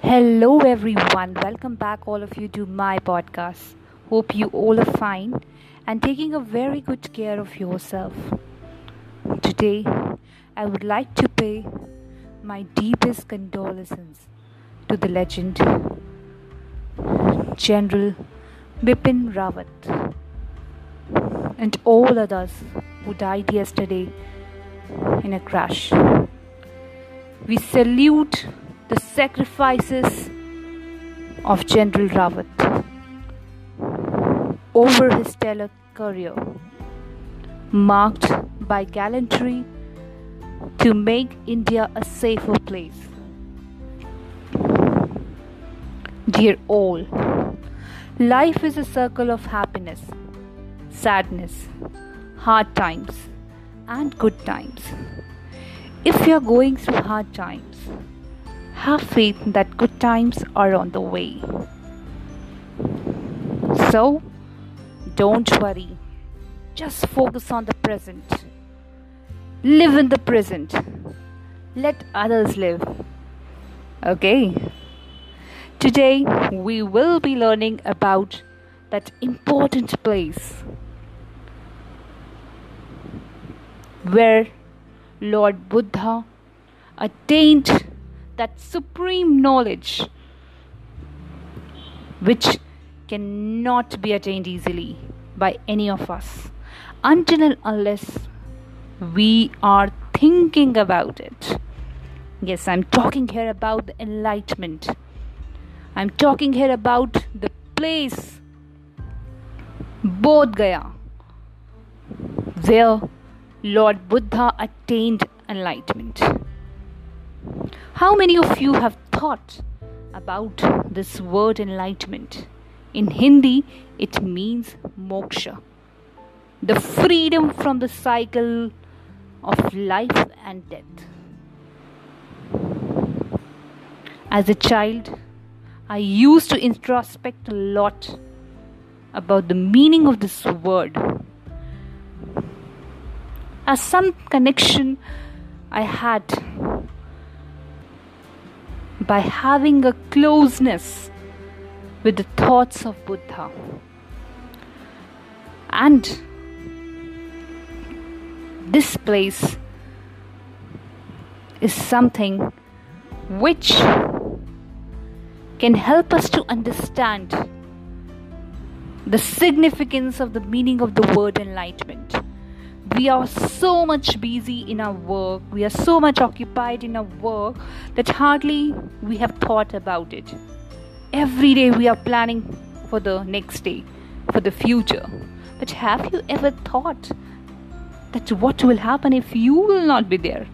Hello, everyone. Welcome back, all of you, to my podcast. Hope you all are fine and taking a very good care of yourself. Today, I would like to pay my deepest condolences to the legend General Bipin Rawat and all others who died yesterday in a crash. We salute the sacrifices of General Rawat over his stellar career, marked by gallantry to make India a safer place. Dear all, life is a circle of happiness, sadness, hard times, and good times. If you are going through hard times, have faith that good times are on the way. So, don't worry, just focus on the present. Live in the present. Let others live. Okay? Today, we will be learning about that important place where Lord Buddha attained that supreme knowledge which cannot be attained easily by any of us until and unless we are thinking about it. Yes, I'm talking here about the enlightenment. I'm talking here about the place Bodh Gaya, where Lord Buddha attained enlightenment. How many of you have thought about this word enlightenment? In Hindi, it means moksha, the freedom from the cycle of life and death. As a child, I used to introspect a lot about the meaning of this word. As some connection I had by having a closeness with the thoughts of Buddha. And this place is something which can help us to understand the significance of the meaning of the word enlightenment we are so much busy in our work, we are so much occupied in our work that hardly we have thought about it. Every day we are planning for the next day, for the future. But have you ever thought that what will happen if you will not be there?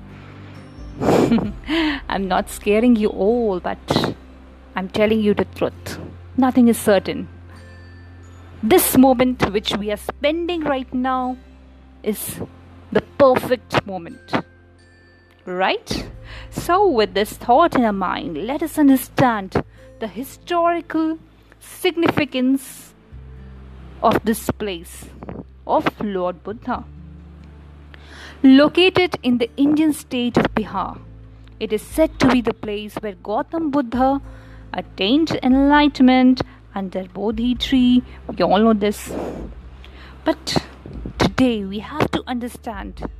I'm not scaring you all, but I'm telling you the truth. Nothing is certain. This moment which we are spending right now is the perfect moment. Right? So, with this thought in our mind, let us understand the historical significance of this place of Lord Buddha. Located in the Indian state of Bihar, it is said to be the place where Gautam Buddha attained enlightenment under Bodhi tree. We all know this. But today we have to understand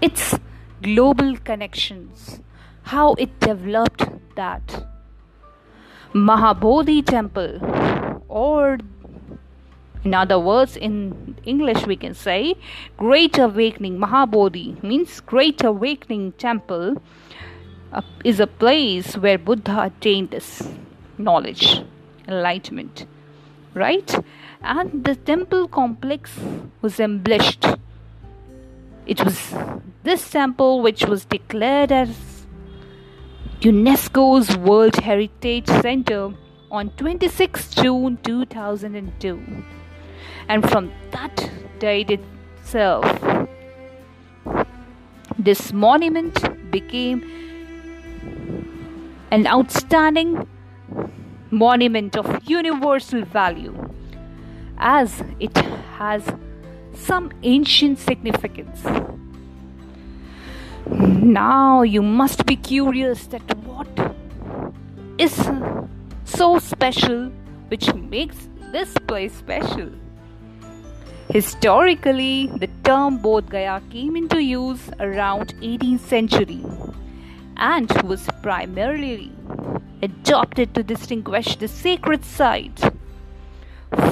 its global connections, how it developed that. Mahabodhi Temple, or in other words, in English we can say Great Awakening. Mahabodhi means Great Awakening Temple uh, is a place where Buddha attained this knowledge, enlightenment, right? and the temple complex was embellished. It was this temple which was declared as UNESCO's World Heritage Center on 26 June 2002. And from that date itself, this monument became an outstanding monument of universal value as it has some ancient significance. Now you must be curious that what is so special which makes this place special. Historically, the term Bodh Gaya came into use around 18th century and was primarily adopted to distinguish the sacred site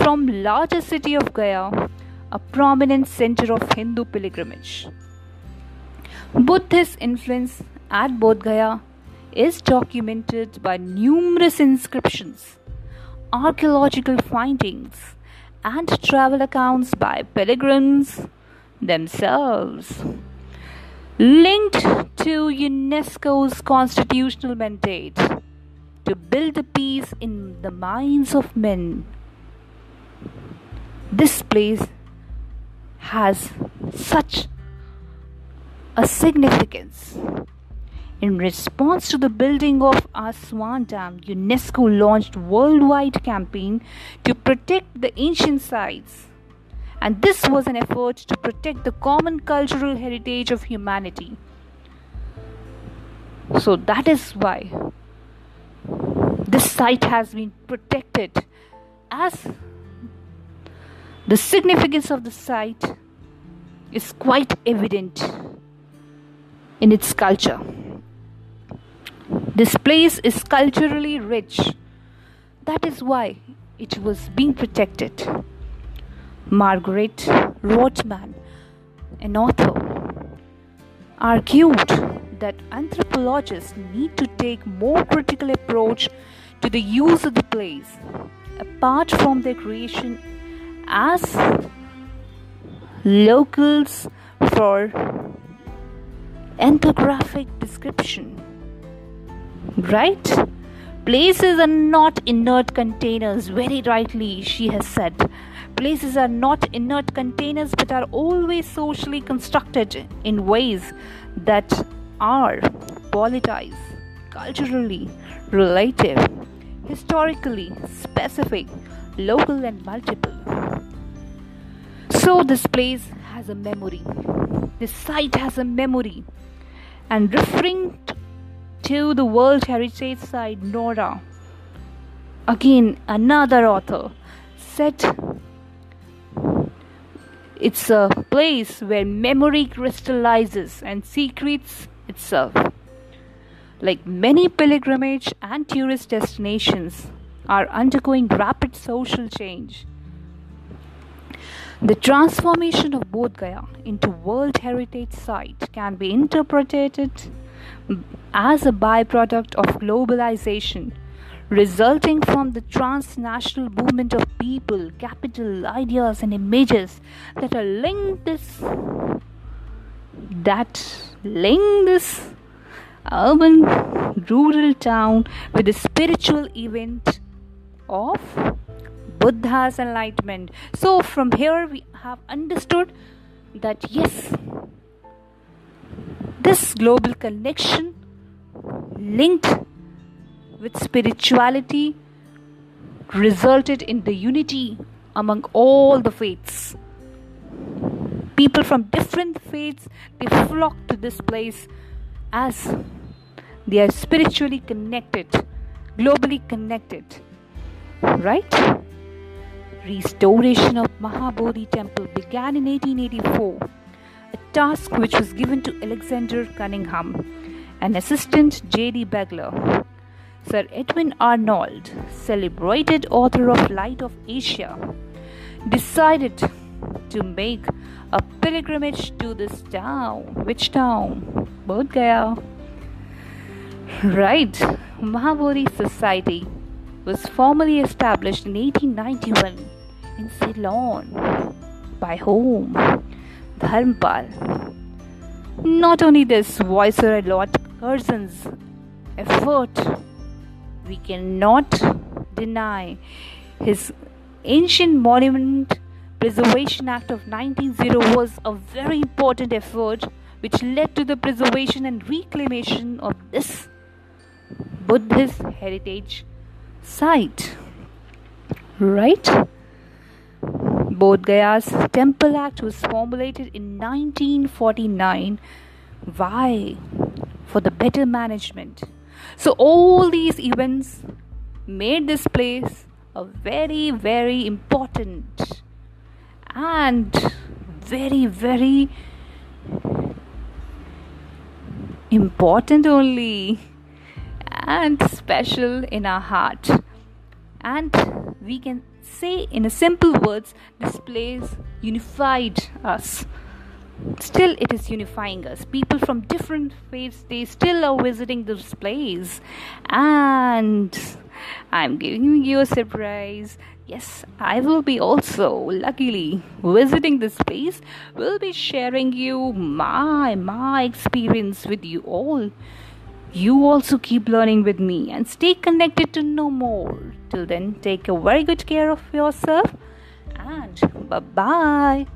from larger city of Gaya, a prominent center of Hindu pilgrimage. Buddhist influence at Bodh Gaya is documented by numerous inscriptions, archaeological findings, and travel accounts by pilgrims themselves. Linked to UNESCO's constitutional mandate to build peace in the minds of men, this place has such a significance. In response to the building of Aswan Dam, UNESCO launched worldwide campaign to protect the ancient sites. And this was an effort to protect the common cultural heritage of humanity. So that is why site has been protected as the significance of the site is quite evident in its culture. This place is culturally rich. That is why it was being protected. Margaret Rodman, an author, argued that anthropologists need to take more critical approach to the use of the place apart from their creation as locals for ethnographic description. Right? Places are not inert containers, very rightly, she has said. Places are not inert containers but are always socially constructed in ways that are politicized, culturally relative, historically specific, local, and multiple. So, this place has a memory. This site has a memory. And referring to the World Heritage Site, Nora, again, another author, said it's a place where memory crystallizes and secretes itself. Like many pilgrimage and tourist destinations are undergoing rapid social change. The transformation of Bodh Gaya into World Heritage Site can be interpreted as a byproduct of globalization resulting from the transnational movement of people, capital, ideas and images that are linked this that link this urban rural town with the spiritual event of Buddha's enlightenment. So, from here, we have understood that yes, this global connection linked with spirituality resulted in the unity among all the faiths. People from different faiths they flock to this place as they are spiritually connected, globally connected. Right? restoration of Mahabodhi temple began in 1884, a task which was given to Alexander Cunningham, an assistant J.D. Beglar. Sir Edwin Arnold, celebrated author of Light of Asia, decided to make a pilgrimage to this town. Which town? Bodh Gaya. Right, Mahabodhi Society was formally established in 1891 in Ceylon. By whom? Dharmpal. Not only this, Viceroy Lord Curzon's effort, we cannot deny his Ancient Monument Preservation Act of 1900 was a very important effort which led to the preservation and reclamation of this Buddhist heritage site. Right? Bodh Gaya's Temple Act was formulated in 1949. Why? for the better management. So, all these events made this place a very, very important and very, very important only and special in our heart. And we can say, in a simple words, this place unified us. Still it is unifying us. People from different faiths they still are visiting this place and i'm giving you a surprise. Yes i will be also luckily visiting this place will be sharing you my my experience with you all you also keep learning with me and stay connected to know more. Till then take a very good care of yourself and bye bye